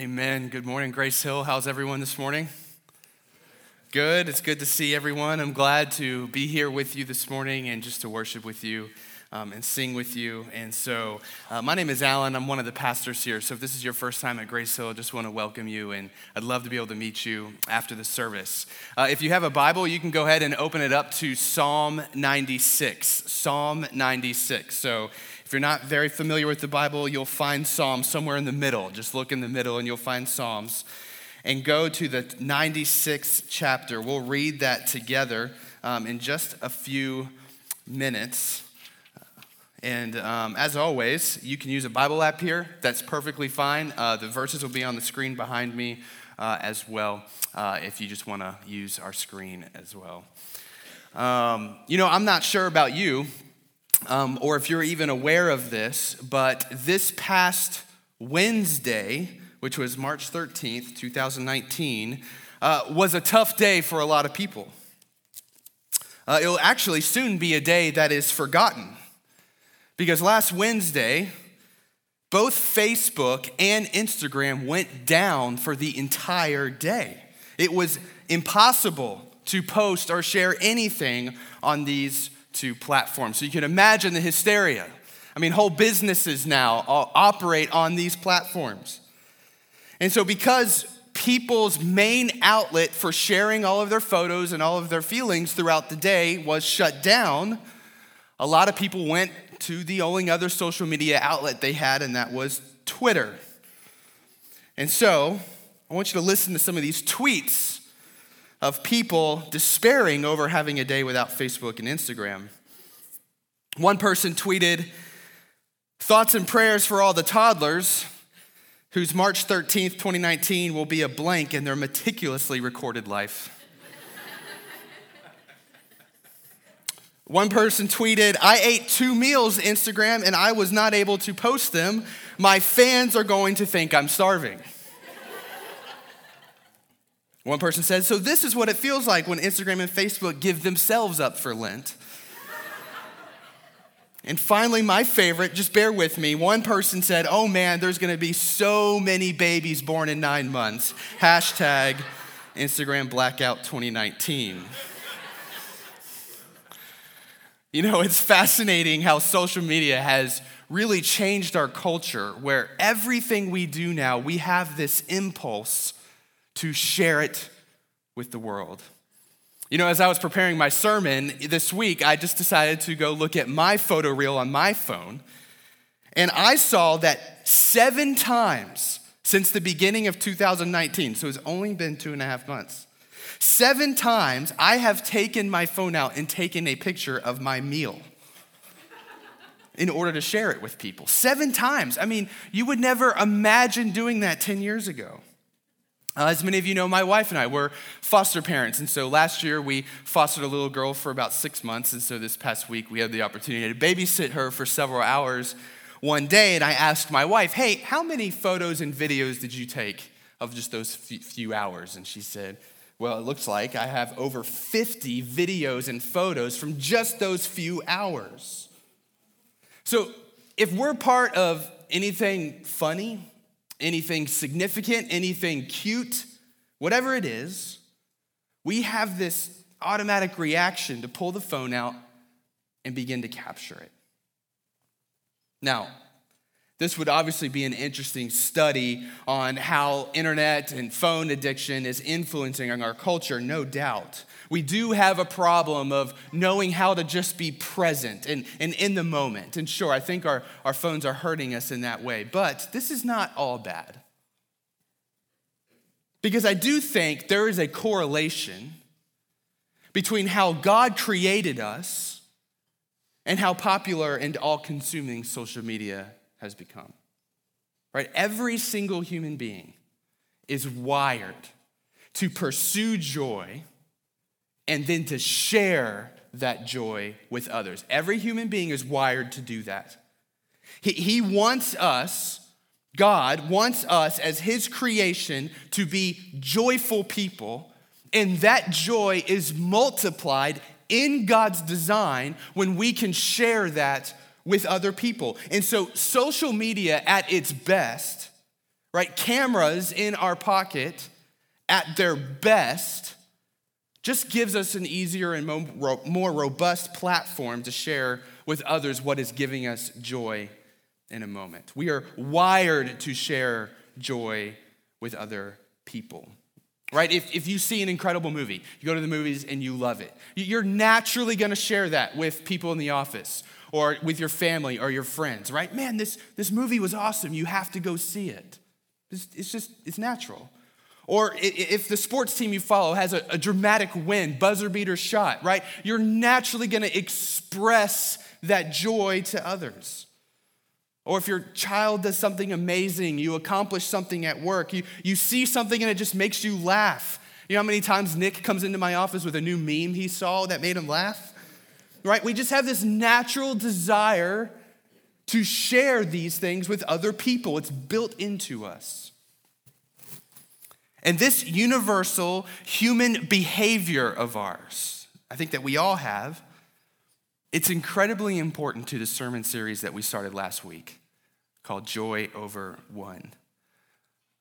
Amen. Good morning, Grace Hill. How's everyone this morning? Good. It's good to see everyone. I'm glad to be here with you this morning and just to worship with you um, and sing with you. And so, uh, my name is Alan. I'm one of the pastors here. So, if this is your first time at Grace Hill, I just want to welcome you and I'd love to be able to meet you after the service. Uh, if you have a Bible, you can go ahead and open it up to Psalm 96. Psalm 96. So, if you're not very familiar with the Bible, you'll find Psalms somewhere in the middle. Just look in the middle and you'll find Psalms. And go to the 96th chapter. We'll read that together um, in just a few minutes. And um, as always, you can use a Bible app here. That's perfectly fine. Uh, the verses will be on the screen behind me uh, as well uh, if you just want to use our screen as well. Um, you know, I'm not sure about you, um, or if you're even aware of this, but this past Wednesday, which was March 13th, 2019, uh, was a tough day for a lot of people. Uh, it'll actually soon be a day that is forgotten. Because last Wednesday, both Facebook and Instagram went down for the entire day. It was impossible to post or share anything on these two platforms. So you can imagine the hysteria. I mean, whole businesses now operate on these platforms. And so, because people's main outlet for sharing all of their photos and all of their feelings throughout the day was shut down, a lot of people went to the only other social media outlet they had, and that was Twitter. And so, I want you to listen to some of these tweets of people despairing over having a day without Facebook and Instagram. One person tweeted, Thoughts and prayers for all the toddlers whose March 13th, 2019 will be a blank in their meticulously recorded life. One person tweeted, I ate two meals Instagram and I was not able to post them. My fans are going to think I'm starving. One person said, So this is what it feels like when Instagram and Facebook give themselves up for Lent. and finally, my favorite, just bear with me. One person said, Oh man, there's gonna be so many babies born in nine months. Hashtag Instagram Blackout 2019. You know, it's fascinating how social media has really changed our culture where everything we do now, we have this impulse to share it with the world. You know, as I was preparing my sermon this week, I just decided to go look at my photo reel on my phone, and I saw that seven times since the beginning of 2019, so it's only been two and a half months, seven times I have taken my phone out and taken a picture of my meal in order to share it with people. Seven times. I mean, you would never imagine doing that 10 years ago. Uh, as many of you know, my wife and I were foster parents. And so last year we fostered a little girl for about six months. And so this past week we had the opportunity to babysit her for several hours one day. And I asked my wife, hey, how many photos and videos did you take of just those few hours? And she said, well, it looks like I have over 50 videos and photos from just those few hours. So if we're part of anything funny, anything significant, anything cute, whatever it is, we have this automatic reaction to pull the phone out and begin to capture it. Now, this would obviously be an interesting study on how internet and phone addiction is influencing our culture, no doubt. We do have a problem of knowing how to just be present and, and in the moment. And sure, I think our, our phones are hurting us in that way, but this is not all bad. Because I do think there is a correlation between how God created us and how popular and all consuming social media has become. Right? Every single human being is wired to pursue joy and then to share that joy with others. Every human being is wired to do that. He, he wants us, God wants us as His creation to be joyful people, and that joy is multiplied in God's design when we can share that with other people. And so, social media at its best right? Cameras in our pocket at their best just gives us an easier and more robust platform to share with others what is giving us joy in a moment. We are wired to share joy with other people. Right? If, if you see an incredible movie, you go to the movies and you love it, you're naturally gonna share that with people in the office or with your family or your friends, right? Man, this, this movie was awesome. You have to go see it. It's, it's just, it's natural. Or if the sports team you follow has a, a dramatic win, buzzer beater shot, right? You're naturally gonna express that joy to others. Or if your child does something amazing, you accomplish something at work, you, you see something and it just makes you laugh. You know how many times Nick comes into my office with a new meme he saw that made him laugh? Right? We just have this natural desire to share these things with other people. It's built into us. And this universal human behavior of ours, I think that we all have, it's incredibly important to the sermon series that we started last week called Joy Over One.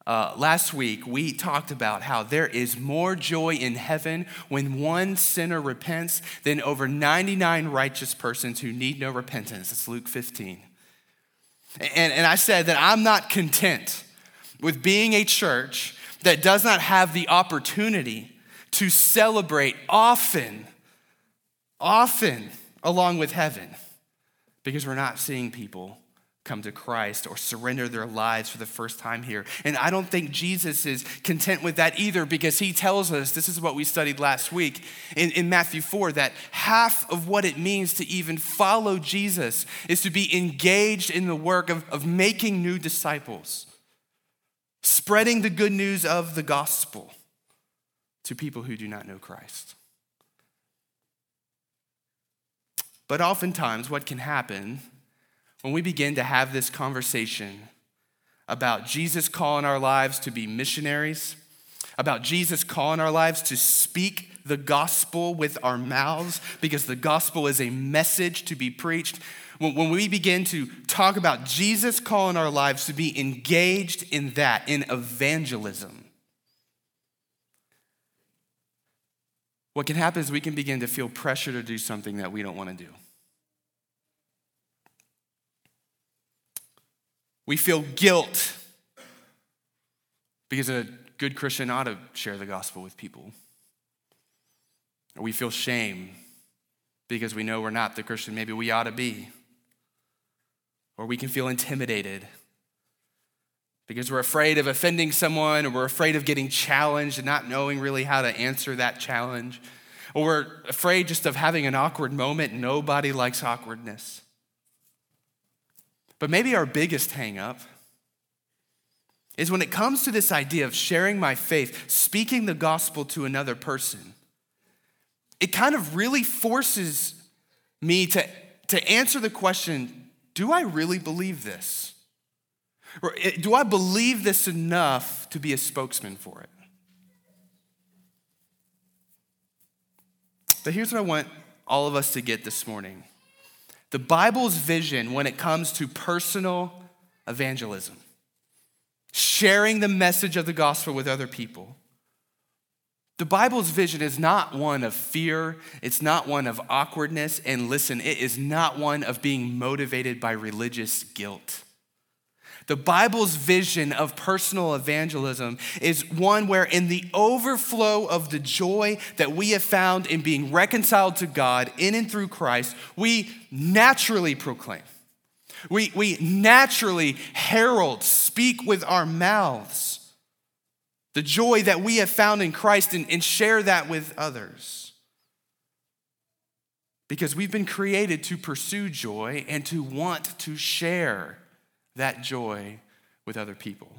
Uh, last week, we talked about how there is more joy in heaven when one sinner repents than over 99 righteous persons who need no repentance. It's Luke 15. And, and I said that I'm not content with being a church that does not have the opportunity to celebrate often, often along with heaven because we're not seeing people come to Christ or surrender their lives for the first time here. And I don't think Jesus is content with that either because he tells us this is what we studied last week in, in Matthew 4 that half of what it means to even follow Jesus is to be engaged in the work of, of making new disciples, spreading the good news of the gospel to people who do not know Christ. But oftentimes, what can happen when we begin to have this conversation about Jesus calling our lives to be missionaries, about Jesus calling our lives to speak the gospel with our mouths, because the gospel is a message to be preached. When we begin to talk about Jesus calling our lives to be engaged in that, in evangelism, what can happen is we can begin to feel pressure to do something that we don't want to do. We feel guilt because a good Christian ought to share the gospel with people. Or we feel shame because we know we're not the Christian maybe we ought to be. Or we can feel intimidated because we're afraid of offending someone or we're afraid of getting challenged and not knowing really how to answer that challenge. Or we're afraid just of having an awkward moment. Nobody likes awkwardness. But maybe our biggest hangup is when it comes to this idea of sharing my faith, speaking the gospel to another person, it kind of really forces me to, to answer the question do I really believe this? Or eh, do I believe this enough to be a spokesman for it? But here's what I want all of us to get this morning the Bible's vision when it comes to personal evangelism, sharing the message of the gospel with other people. The Bible's vision is not one of fear, it's not one of awkwardness, and listen, it is not one of being motivated by religious guilt. The Bible's vision of personal evangelism is one where, in the overflow of the joy that we have found in being reconciled to God in and through Christ, we naturally proclaim. We, we naturally herald, speak with our mouths the joy that we have found in Christ and, and share that with others. Because we've been created to pursue joy and to want to share that joy with other people.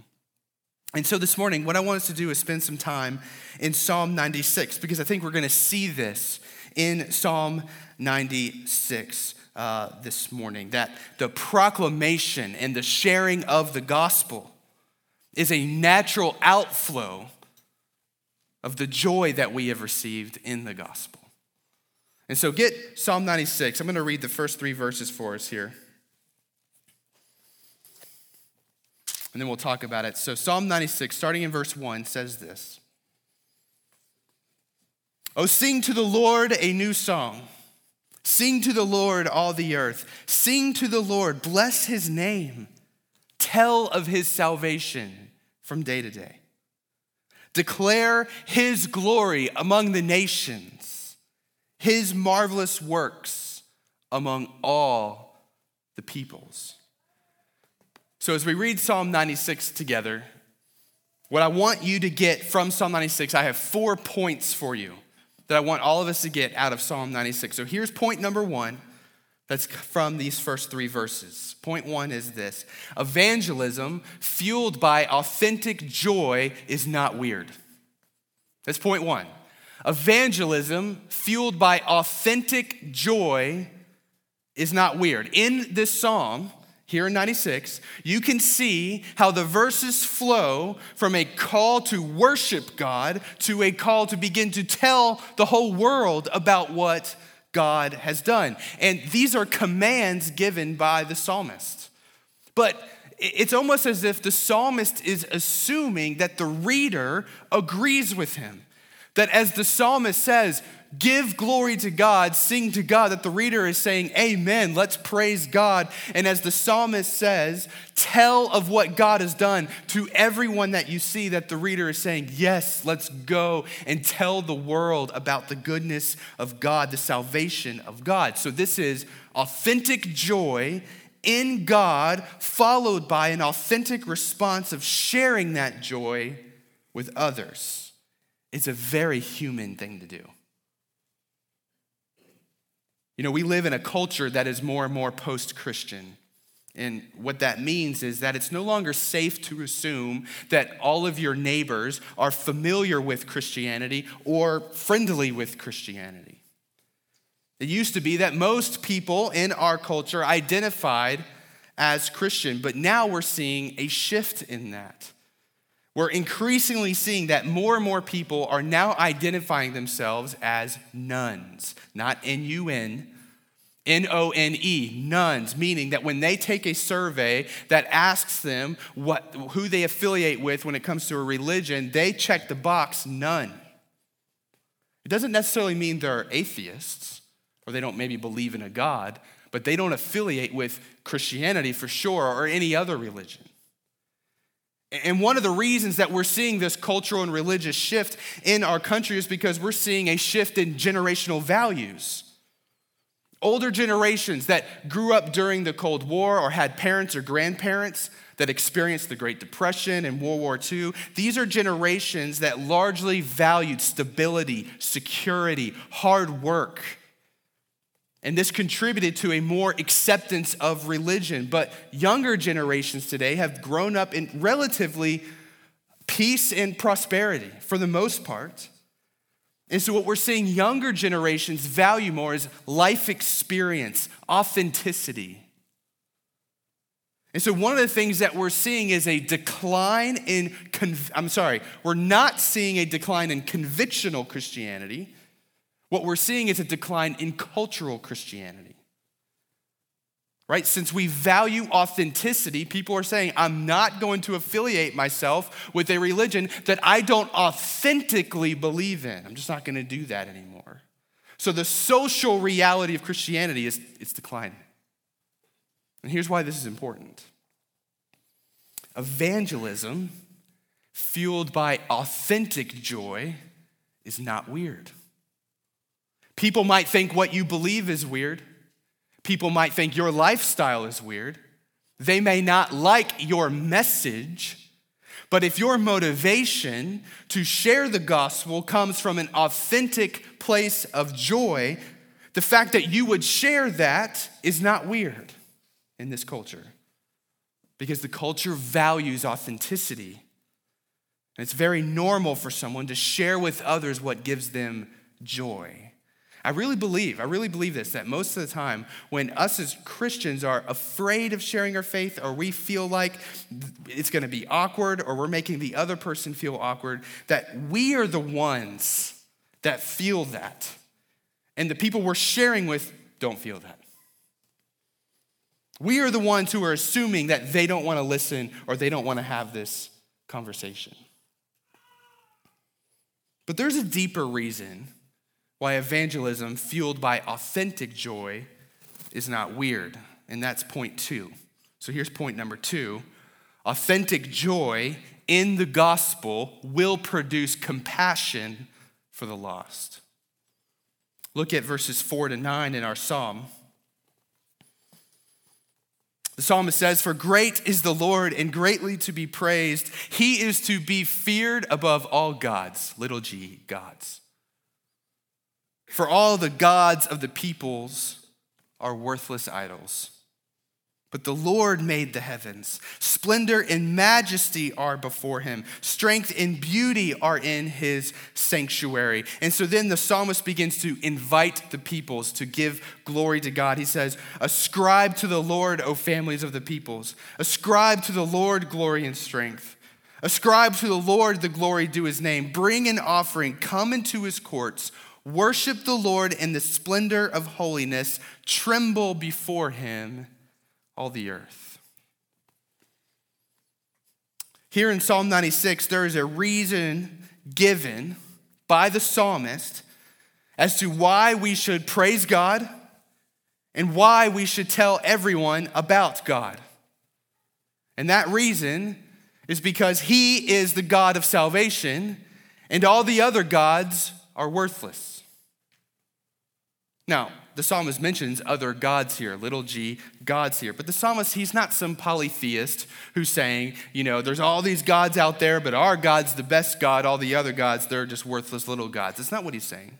And so this morning, what I want us to do is spend some time in Psalm 96 because I think we're going to see this in Psalm 96 uh, this morning that the proclamation and the sharing of the gospel is a natural outflow of the joy that we have received in the gospel. And so get Psalm 96. I'm going to read the first three verses for us here. And then we'll talk about it. So, Psalm 96, starting in verse 1, says this Oh, sing to the Lord a new song. Sing to the Lord, all the earth. Sing to the Lord, bless his name. Tell of his salvation from day to day. Declare his glory among the nations, his marvelous works among all the peoples. So, as we read Psalm 96 together, what I want you to get from Psalm 96, I have four points for you that I want all of us to get out of Psalm 96. So, here's point number one that's from these first three verses. Point one is this evangelism fueled by authentic joy is not weird. That's point one. Evangelism fueled by authentic joy is not weird. In this psalm, here in 96, you can see how the verses flow from a call to worship God to a call to begin to tell the whole world about what God has done. And these are commands given by the psalmist. But it's almost as if the psalmist is assuming that the reader agrees with him. That as the psalmist says, give glory to God, sing to God, that the reader is saying, Amen, let's praise God. And as the psalmist says, tell of what God has done to everyone that you see, that the reader is saying, Yes, let's go and tell the world about the goodness of God, the salvation of God. So this is authentic joy in God, followed by an authentic response of sharing that joy with others. It's a very human thing to do. You know, we live in a culture that is more and more post Christian. And what that means is that it's no longer safe to assume that all of your neighbors are familiar with Christianity or friendly with Christianity. It used to be that most people in our culture identified as Christian, but now we're seeing a shift in that. We're increasingly seeing that more and more people are now identifying themselves as nones, not N U N, N O N E, nones, meaning that when they take a survey that asks them what, who they affiliate with when it comes to a religion, they check the box none. It doesn't necessarily mean they're atheists or they don't maybe believe in a God, but they don't affiliate with Christianity for sure or any other religion. And one of the reasons that we're seeing this cultural and religious shift in our country is because we're seeing a shift in generational values. Older generations that grew up during the Cold War or had parents or grandparents that experienced the Great Depression and World War II, these are generations that largely valued stability, security, hard work and this contributed to a more acceptance of religion. But younger generations today have grown up in relatively peace and prosperity for the most part. And so, what we're seeing younger generations value more is life experience, authenticity. And so, one of the things that we're seeing is a decline in, I'm sorry, we're not seeing a decline in convictional Christianity what we're seeing is a decline in cultural Christianity. Right? Since we value authenticity, people are saying, I'm not going to affiliate myself with a religion that I don't authentically believe in. I'm just not going to do that anymore. So the social reality of Christianity is it's declining. And here's why this is important. Evangelism fueled by authentic joy is not weird. People might think what you believe is weird. People might think your lifestyle is weird. They may not like your message. But if your motivation to share the gospel comes from an authentic place of joy, the fact that you would share that is not weird in this culture because the culture values authenticity. And it's very normal for someone to share with others what gives them joy. I really believe, I really believe this, that most of the time when us as Christians are afraid of sharing our faith or we feel like it's going to be awkward or we're making the other person feel awkward, that we are the ones that feel that. And the people we're sharing with don't feel that. We are the ones who are assuming that they don't want to listen or they don't want to have this conversation. But there's a deeper reason why evangelism fueled by authentic joy is not weird, and that's point two. So here's point number two authentic joy in the gospel will produce compassion for the lost. Look at verses four to nine in our psalm. The psalmist says, For great is the Lord and greatly to be praised. He is to be feared above all gods, little g, gods. For all the gods of the peoples are worthless idols. But the Lord made the heavens. Splendor and majesty are before him. Strength and beauty are in his sanctuary. And so then the psalmist begins to invite the peoples to give glory to God. He says, Ascribe to the Lord, O families of the peoples. Ascribe to the Lord glory and strength. Ascribe to the Lord the glory due his name. Bring an offering. Come into his courts. Worship the Lord in the splendor of holiness. Tremble before him all the earth. Here in Psalm 96, there is a reason given by the psalmist as to why we should praise God and why we should tell everyone about God. And that reason is because He is the God of salvation, and all the other gods are worthless. Now, the psalmist mentions other gods here, little g, gods here. But the psalmist, he's not some polytheist who's saying, you know, there's all these gods out there, but our God's the best God. All the other gods, they're just worthless little gods. That's not what he's saying.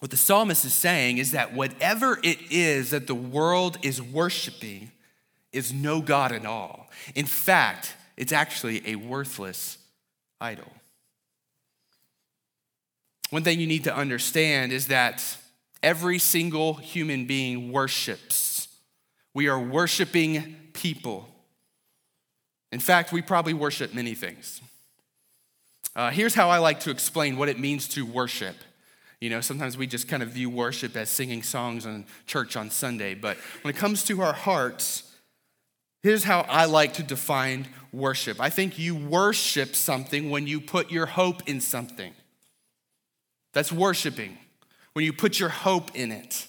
What the psalmist is saying is that whatever it is that the world is worshiping is no God at all. In fact, it's actually a worthless idol. One thing you need to understand is that every single human being worships. We are worshiping people. In fact, we probably worship many things. Uh, here's how I like to explain what it means to worship. You know, sometimes we just kind of view worship as singing songs in church on Sunday, but when it comes to our hearts, here's how I like to define worship. I think you worship something when you put your hope in something. That's worshiping, when you put your hope in it.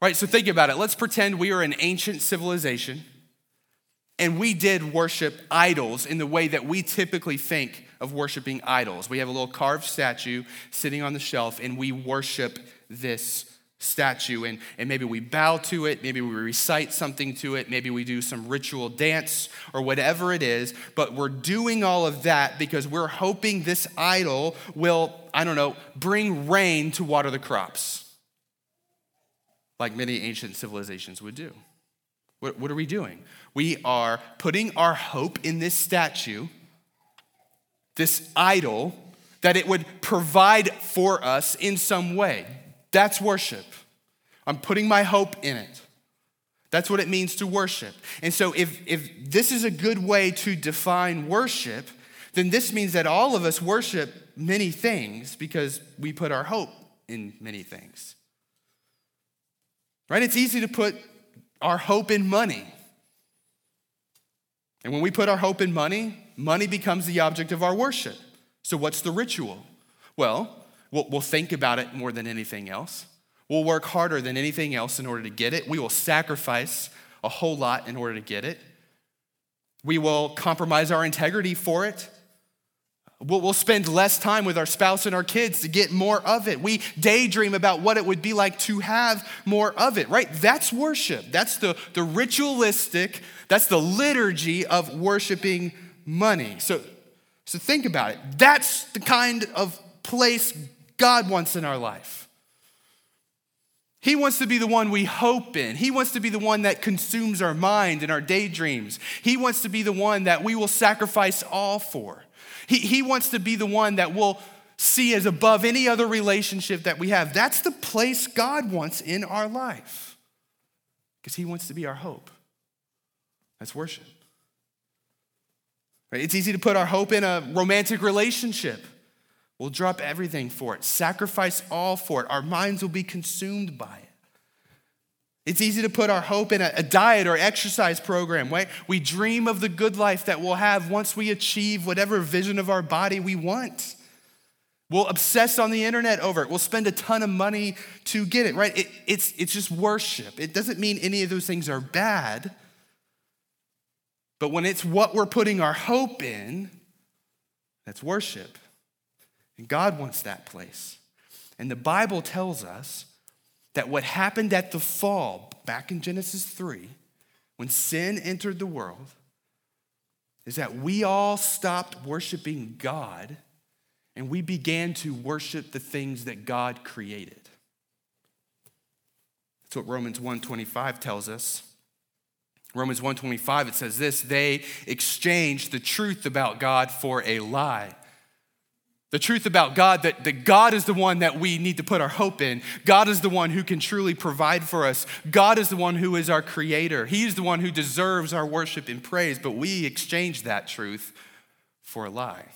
Right? So think about it. Let's pretend we are an ancient civilization and we did worship idols in the way that we typically think of worshiping idols. We have a little carved statue sitting on the shelf and we worship this statue and, and maybe we bow to it, maybe we recite something to it, maybe we do some ritual dance or whatever it is, but we're doing all of that because we're hoping this idol will, I don't know, bring rain to water the crops, like many ancient civilizations would do. What, what are we doing? We are putting our hope in this statue, this idol, that it would provide for us in some way. That's worship. I'm putting my hope in it. That's what it means to worship. And so, if, if this is a good way to define worship, then this means that all of us worship many things because we put our hope in many things. Right? It's easy to put our hope in money. And when we put our hope in money, money becomes the object of our worship. So, what's the ritual? Well, We'll, we'll think about it more than anything else. We'll work harder than anything else in order to get it. We will sacrifice a whole lot in order to get it. We will compromise our integrity for it. We'll, spend less time with our spouse and our kids to get more of it. We daydream about what it would be like to have more of it, right? That's worship. That's the, the ritualistic, that's the liturgy of worshiping money. So, so think about it. That's the kind of place God wants in our life. He wants to be the one we hope in. He wants to be the one that consumes our mind and our daydreams. He wants to be the one that we will sacrifice all for. He, he wants to be the one that we'll see as above any other relationship that we have. That's the place God wants in our life because He wants to be our hope. That's worship. Right? It's easy to put our hope in a romantic relationship. We'll drop everything for it, sacrifice all for it. Our minds will be consumed by it. It's easy to put our hope in a, diet or exercise program, right? We dream of the good life that we'll have once we achieve whatever vision of our body we want. We'll obsess on the internet over it. We'll spend a ton of money to get it, right? It, it's, it's just worship. It doesn't mean any of those things are bad. But when it's what we're putting our hope in, that's worship. And God wants that place. And the Bible tells us that what happened at the fall, back in Genesis 3, when sin entered the world, is that we all stopped worshiping God and we began to worship the things that God created. That's what Romans 1:25 tells us. Romans 1:25 it says this, they exchanged the truth about God for a lie the truth about God that, that God is the one that we need to put our hope in. God is the one who can truly provide for us. God is the one who is our creator. He's the one who deserves our worship and praise, but we exchanged that truth for a lie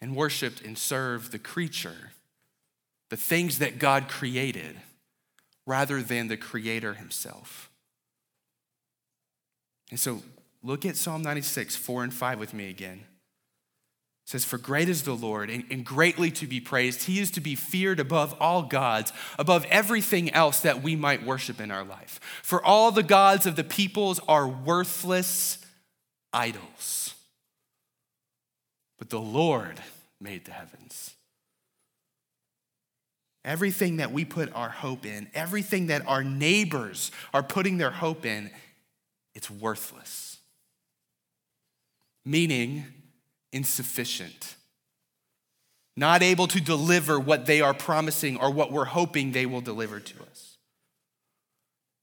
and worshiped and served the creature, the things that God created, rather than the creator himself. And so look at Psalm 96, 4 and 5 with me again. It says, For great is the Lord, and, and greatly to be praised. He is to be feared above all gods, above everything else that we might worship in our life. For all the gods of the peoples are worthless idols. But the Lord made the heavens. Everything that we put our hope in, everything that our neighbors are putting their hope in, it's worthless. Meaning, insufficient, not able to deliver what they are promising or what we're hoping they will deliver to us.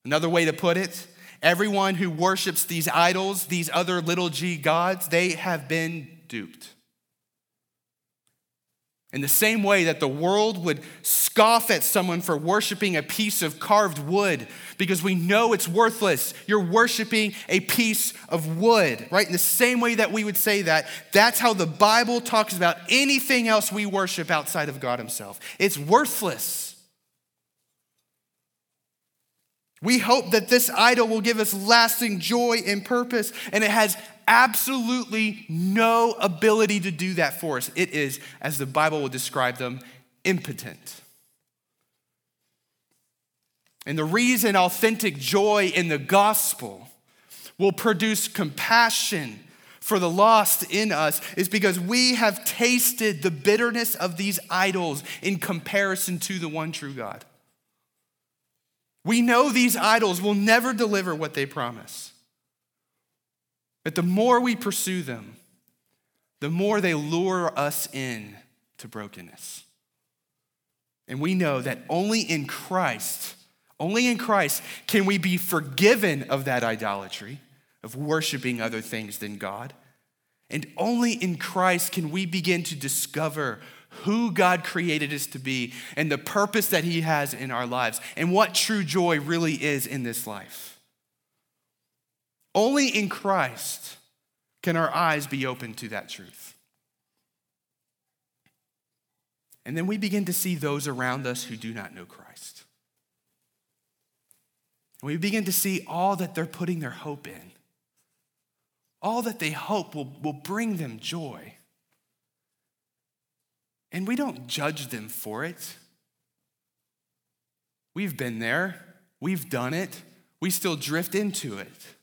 Another way to put it, everyone who worships these idols, these other little g gods, they have been duped. In the same way that the world would scoff at someone for worshiping a piece of carved wood because we know it's worthless. You're worshiping a piece of wood, right? In the same way that we would say that, that's how the Bible talks about anything else we worship outside of God Himself. It's worthless. We hope that this idol will give us lasting joy and purpose, and it has absolutely no ability to do that for us. It is, as the Bible would describe them, impotent. And the reason authentic joy in the gospel will produce compassion for the lost in us is because we have tasted the bitterness of these idols in comparison to the one true God. We know these idols will never deliver what they promise. But the more we pursue them, the more they lure us in to brokenness. And we know that only in Christ, only in Christ can we be forgiven of that idolatry, of worshiping other things than God. And only in Christ can we begin to discover who God created us to be and the purpose that He has in our lives and what true joy really is in this life. Only in Christ can our eyes be open to that truth. And then we begin to see those around us who do not know Christ. And we begin to see all that they're putting their hope in. All that they hope will, will bring them joy. And we don't judge them for it. We've been there, we've done it, we still drift into it.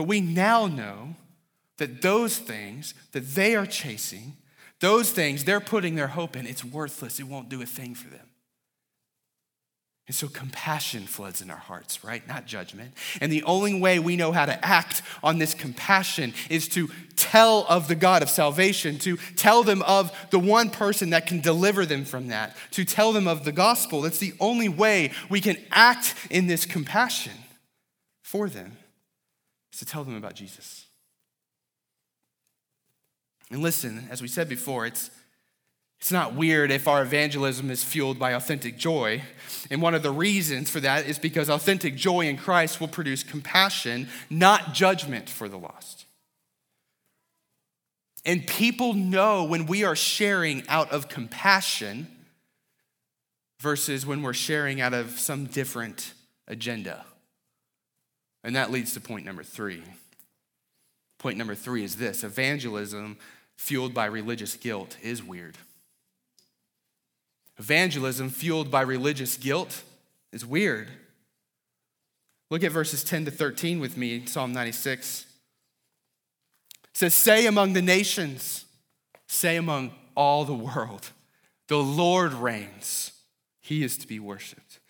But we now know that those things that they are chasing, those things they're putting their hope in, it's worthless. It won't do a thing for them. And so compassion floods in our hearts, right? Not judgment. And the only way we know how to act on this compassion is to tell of the God of salvation, to tell them of the one person that can deliver them from that, to tell them of the gospel. That's the only way we can act in this compassion for them, is to tell them about Jesus. And listen, as we said before, it's it's not weird if our evangelism is fueled by authentic joy. And one of the reasons for that is because authentic joy in Christ will produce compassion, not judgment for the lost. And people know when we are sharing out of compassion versus when we're sharing out of some different agenda. And that leads to point number three. Point number three is this evangelism fueled by religious guilt is weird. Evangelism fueled by religious guilt is weird. Look at verses 10 to 13 with me, Psalm 96. It says, Say among the nations, say among all the world, the Lord reigns. He is to be worshiped.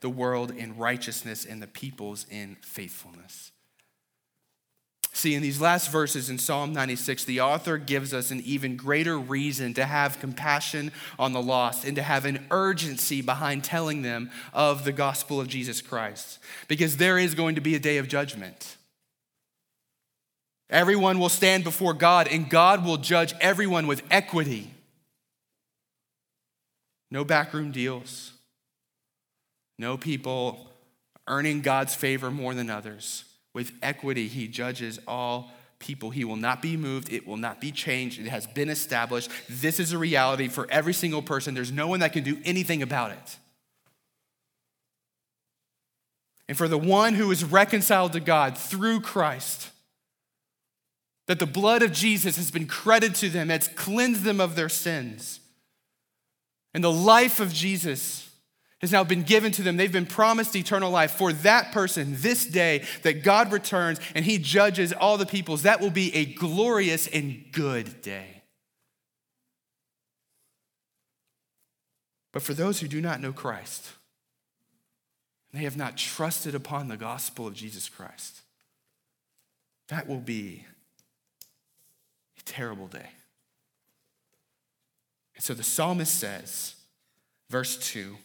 the world in righteousness and the peoples in faithfulness. See, in these last verses in Psalm 96, the author gives us an even greater reason to have compassion on the lost and to have an urgency behind telling them of the gospel of Jesus Christ. Because there is going to be a day of judgment. Everyone will stand before God, and God will judge everyone with equity. No backroom deals, no people earning God's favor more than others. With equity, he judges all people. He will not be moved. It will not be changed. It has been established. This is a reality for every single person. There's no one that can do anything about it. And for the one who is reconciled to God through Christ, that the blood of Jesus has been credited to them, it's cleansed them of their sins. And the life of Jesus has now been given to them. They've been promised eternal life for that person this day that God returns and he judges all the peoples. That will be a glorious and good day. But for those who do not know Christ, they have not trusted upon the gospel of Jesus Christ, that will be a terrible day. And so the psalmist says, verse 2,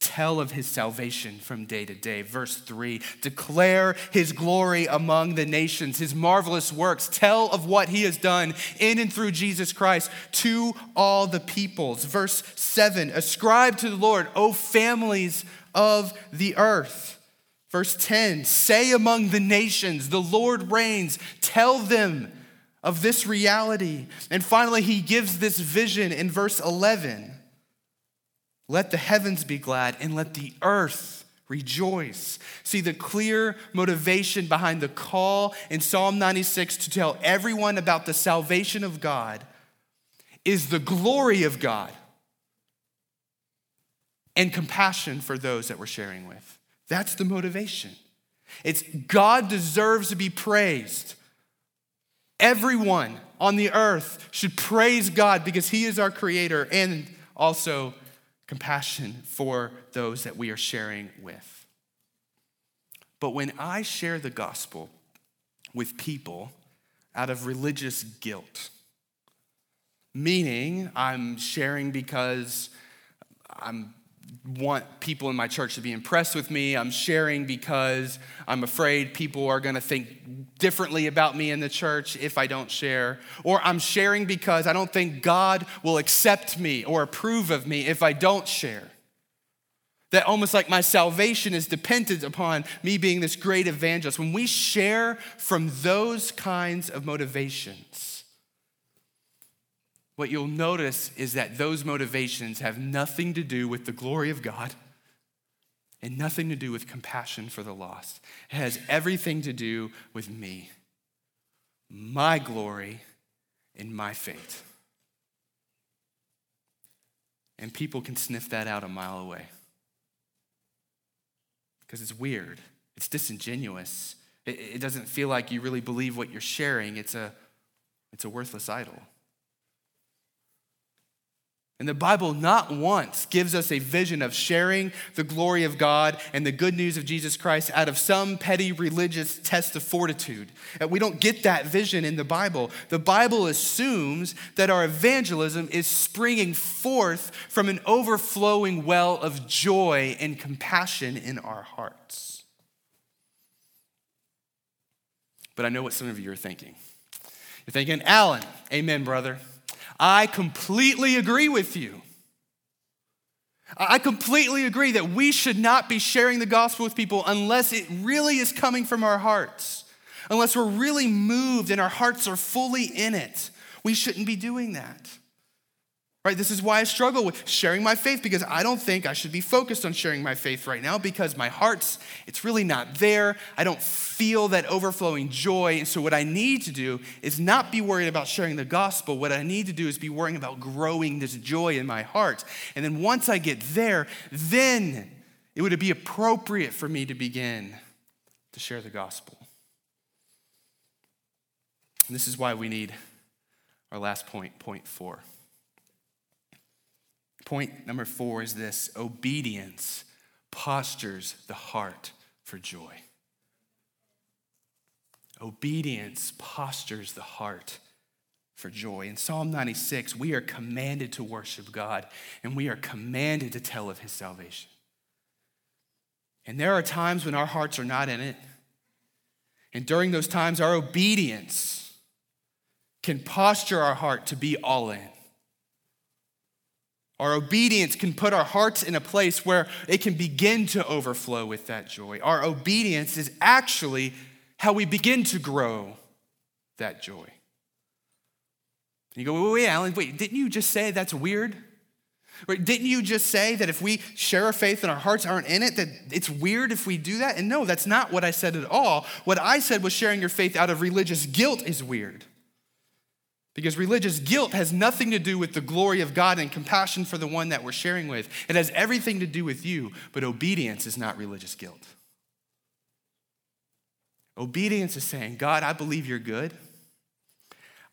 tell of his salvation from day to day. Verse 3 declare his glory among the nations, his marvelous works. Tell of what he has done in and through Jesus Christ to all the peoples. Verse 7 ascribe to the Lord, O families of the earth. Verse 10 say among the nations, the Lord reigns. Tell them of this reality. And finally, he gives this vision in verse 11 let the heavens be glad and let the earth rejoice. See the clear motivation behind the call in Psalm 96 to tell everyone about the salvation of God is the glory of God and compassion for those that we're sharing with. That's the motivation. It's God deserves to be praised. Everyone on the earth should praise God because He is our creator and also compassion for those that we are sharing with. But when I share the gospel with people out of religious guilt, meaning I'm sharing because I'm want people in my church to be impressed with me. I'm sharing because I'm afraid people are going to think differently about me in the church if I don't share. Or I'm sharing because I don't think God will accept me or approve of me if I don't share. That almost like my salvation is dependent upon me being this great evangelist. When we share from those kinds of motivations, what you'll notice is that those motivations have nothing to do with the glory of God and nothing to do with compassion for the lost. It has everything to do with me, my glory, and my fate. And people can sniff that out a mile away because it's weird, it's disingenuous. It, it doesn't feel like you really believe what you're sharing, it's a, it's a worthless idol. And the Bible not once gives us a vision of sharing the glory of God and the good news of Jesus Christ out of some petty religious test of fortitude. We don't get that vision in the Bible. The Bible assumes that our evangelism is springing forth from an overflowing well of joy and compassion in our hearts. But I know what some of you are thinking. You're thinking, Alan, amen, brother. I completely agree with you. I completely agree that we should not be sharing the gospel with people unless it really is coming from our hearts, unless we're really moved and our hearts are fully in it. We shouldn't be doing that. Right? This is why I struggle with sharing my faith because I don't think I should be focused on sharing my faith right now because my heart's it's really not there. I don't feel that overflowing joy. And so what I need to do is not be worried about sharing the gospel. What I need to do is be worrying about growing this joy in my heart. And then once I get there, then it would be appropriate for me to begin to share the gospel. And this is why we need our last point, point 4. Point number four is this obedience postures the heart for joy. Obedience postures the heart for joy. In Psalm 96, we are commanded to worship God and we are commanded to tell of his salvation. And there are times when our hearts are not in it. And during those times, our obedience can posture our heart to be all in. Our obedience can put our hearts in a place where it can begin to overflow with that joy. Our obedience is actually how we begin to grow that joy. And you go, wait, wait, Alan, wait, didn't you just say that's weird? Right, didn't you just say that if we share our faith and our hearts aren't in it, that it's weird if we do that? And no, that's not what I said at all. What I said was sharing your faith out of religious guilt is weird. Because religious guilt has nothing to do with the glory of God and compassion for the one that we're sharing with. It has everything to do with you, but obedience is not religious guilt. Obedience is saying, God, I believe you're good.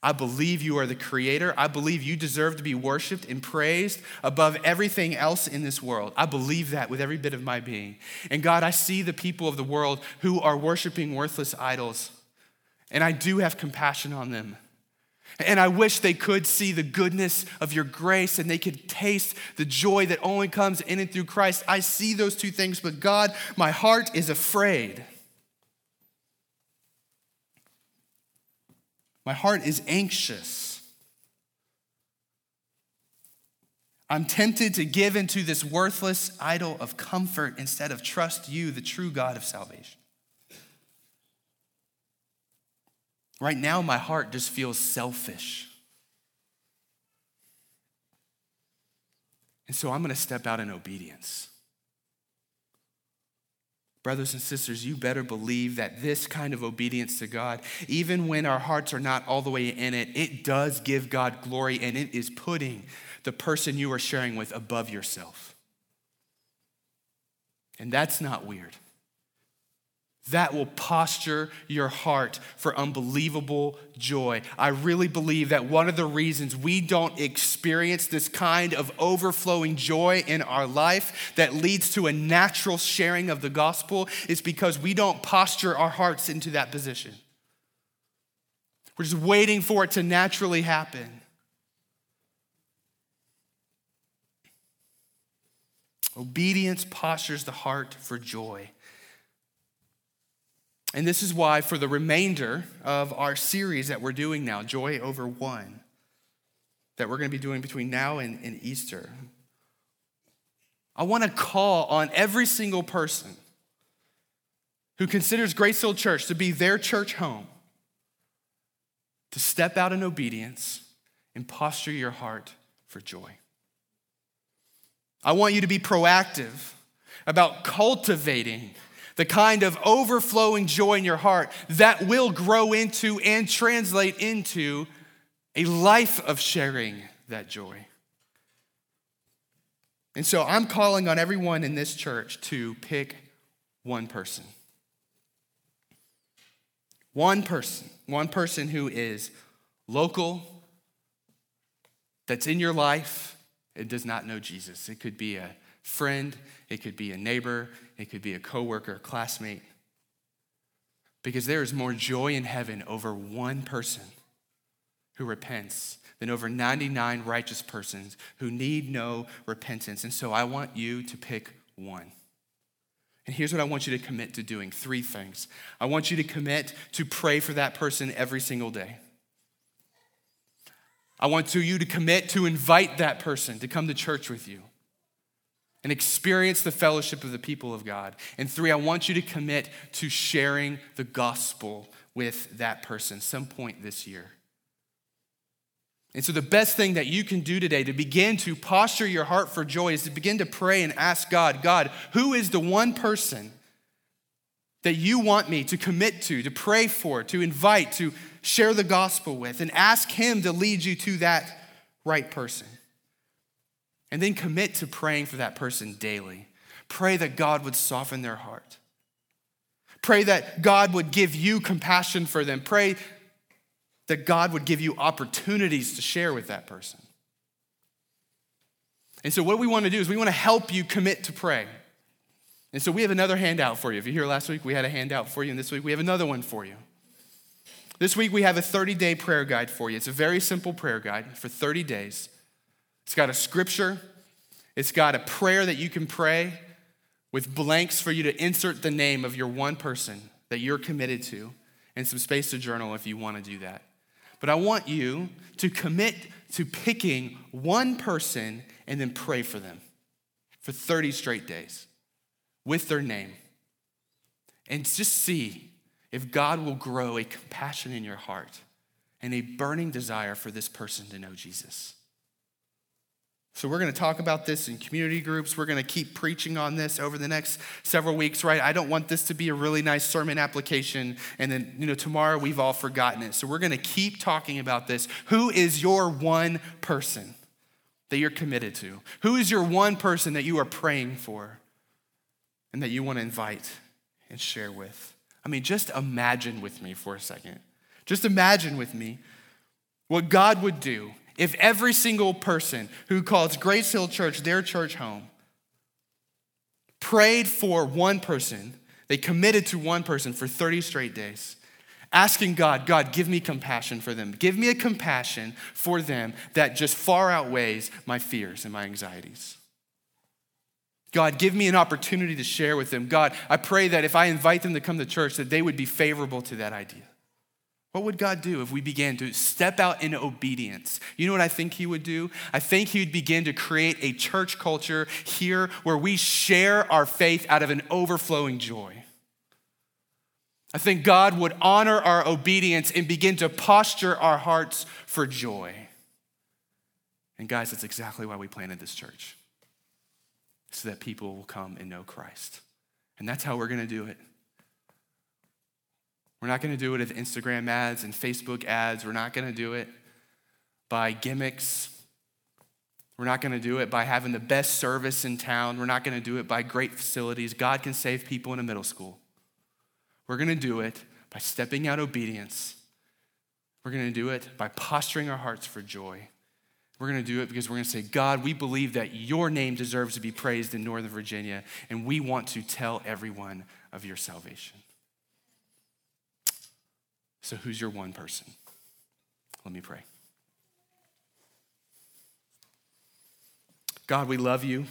I believe you are the creator. I believe you deserve to be worshiped and praised above everything else in this world. I believe that with every bit of my being. And God, I see the people of the world who are worshiping worthless idols, and I do have compassion on them. And I wish they could see the goodness of your grace and they could taste the joy that only comes in and through Christ. I see those two things, but God, my heart is afraid. My heart is anxious. I'm tempted to give into this worthless idol of comfort instead of trust you, the true God of salvation. Right now, my heart just feels selfish. And so I'm going to step out in obedience. Brothers and sisters, you better believe that this kind of obedience to God, even when our hearts are not all the way in it, it does give God glory and it is putting the person you are sharing with above yourself. And that's not weird that will posture your heart for unbelievable joy. I really believe that one of the reasons we don't experience this kind of overflowing joy in our life that leads to a natural sharing of the gospel is because we don't posture our hearts into that position. We're just waiting for it to naturally happen. Obedience postures the heart for joy. And this is why, for the remainder of our series that we're doing now, Joy Over One, that we're going to be doing between now and, and Easter, I want to call on every single person who considers Grace Hill Church to be their church home to step out in obedience and posture your heart for joy. I want you to be proactive about cultivating the kind of overflowing joy in your heart that will grow into and translate into a life of sharing that joy. And so I'm calling on everyone in this church to pick one person. One person, one person who is local, that's in your life, it does not know Jesus. It could be a friend, it could be a neighbor, it could be a coworker, classmate. Because there is more joy in heaven over one person who repents than over 99 righteous persons who need no repentance. And so I want you to pick one. And here's what I want you to commit to doing three things. I want you to commit to pray for that person every single day. I want you to commit to invite that person to come to church with you and experience the fellowship of the people of God. And three, I want you to commit to sharing the gospel with that person some point this year. And so, the best thing that you can do today to begin to posture your heart for joy is to begin to pray and ask God, God, who is the one person that you want me to commit to, to pray for, to invite, to share the gospel with, and ask Him to lead you to that right person. And then commit to praying for that person daily. Pray that God would soften their heart. Pray that God would give you compassion for them. Pray that God would give you opportunities to share with that person. And so, what we want to do is we want to help you commit to pray. And so, we have another handout for you. If you're here last week, we had a handout for you, and this week we have another one for you. This week we have a 30 day prayer guide for you. It's a very simple prayer guide for 30 days. It's got a scripture, it's got a prayer that you can pray with blanks for you to insert the name of your one person that you're committed to, and some space to journal if you want to do that. But I want you to commit to picking one person and then pray for them for 30 straight days with their name. And just see if God will grow a compassion in your heart and a burning desire for this person to know Jesus. So, we're going to talk about this in community groups. We're going to keep preaching on this over the next several weeks, right? I don't want this to be a really nice sermon application and then, you know, tomorrow we've all forgotten it. So, we're going to keep talking about this. Who is your one person that you're committed to? Who is your one person that you are praying for and that you want to invite and share with? I mean, just imagine with me for a second. Just imagine with me what God would do if every single person who calls Grace Hill Church their church home prayed for one person, they committed to one person for 30 straight days, asking God, God, give me compassion for them. Give me a compassion for them that just far outweighs my fears and my anxieties. God, give me an opportunity to share with them. God, I pray that if I invite them to come to church, that they would be favorable to that idea. What would God do if we began to step out in obedience? You know what I think He would do? I think He would begin to create a church culture here where we share our faith out of an overflowing joy. I think God would honor our obedience and begin to posture our hearts for joy. And guys, that's exactly why we planted this church, so that people will come and know Christ. And that's how we're going to do it. We're not going to do it with Instagram ads and Facebook ads. We're not going to do it by gimmicks. We're not going to do it by having the best service in town. We're not going to do it by great facilities. God can save people in a middle school. We're going to do it by stepping out obedience. We're going to do it by posturing our hearts for joy. We're going to do it because we're going to say, God, we believe that your name deserves to be praised in Northern Virginia, and we want to tell everyone of your salvation. So, who's your one person? Let me pray. God, we love you.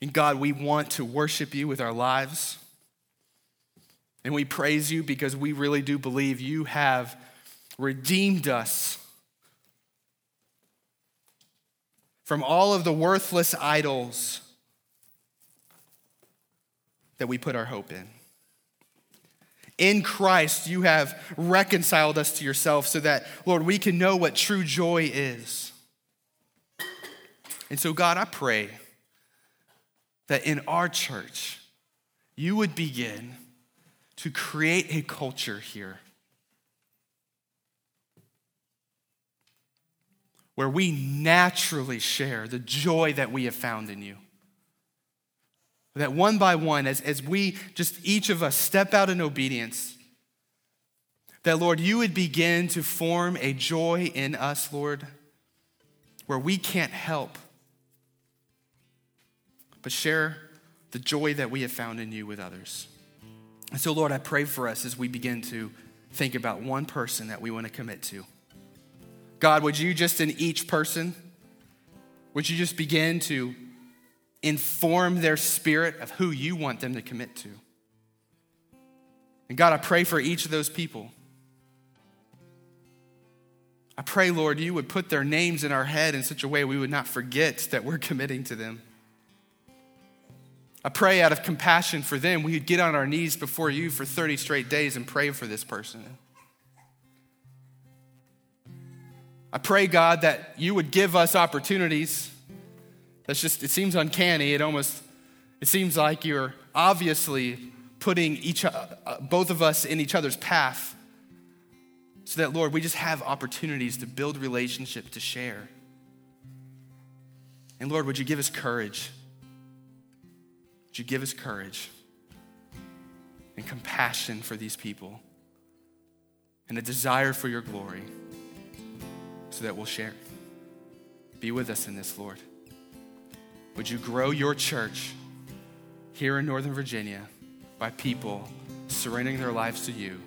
And God, we want to worship you with our lives. And we praise you because we really do believe you have redeemed us from all of the worthless idols that we put our hope in. In Christ, you have reconciled us to yourself so that, Lord, we can know what true joy is. And so, God, I pray that in our church, you would begin to create a culture here where we naturally share the joy that we have found in you. That one by one, as, as we just each of us step out in obedience, That, Lord, you would begin to form a joy in us, Lord, where we can't help but share the joy that we have found in you with others. And so, Lord, I pray for us as we begin to think about one person that we want to commit to. God, would you just in each person, would you just begin to inform their spirit of who you want them to commit to? And God, I pray for each of those people. I pray, Lord, you would put their names in our head in such a way we would not forget that we're committing to them. I pray out of compassion for them, we would get on our knees before you for 30 straight days and pray for this person. I pray, God, that you would give us opportunities. That's just, it seems uncanny. It almost, it seems like you're obviously putting each, uh, both of us in each other's path so that, Lord, we just have opportunities to build relationship, to share. And Lord, would you give us courage? Would you give us courage and compassion for these people and a desire for your glory so that we'll share? Be with us in this, Lord. Would you grow your church here in Northern Virginia by people surrendering their lives to you,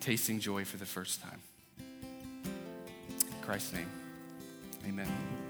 tasting joy for the first time? In Christ's name, amen.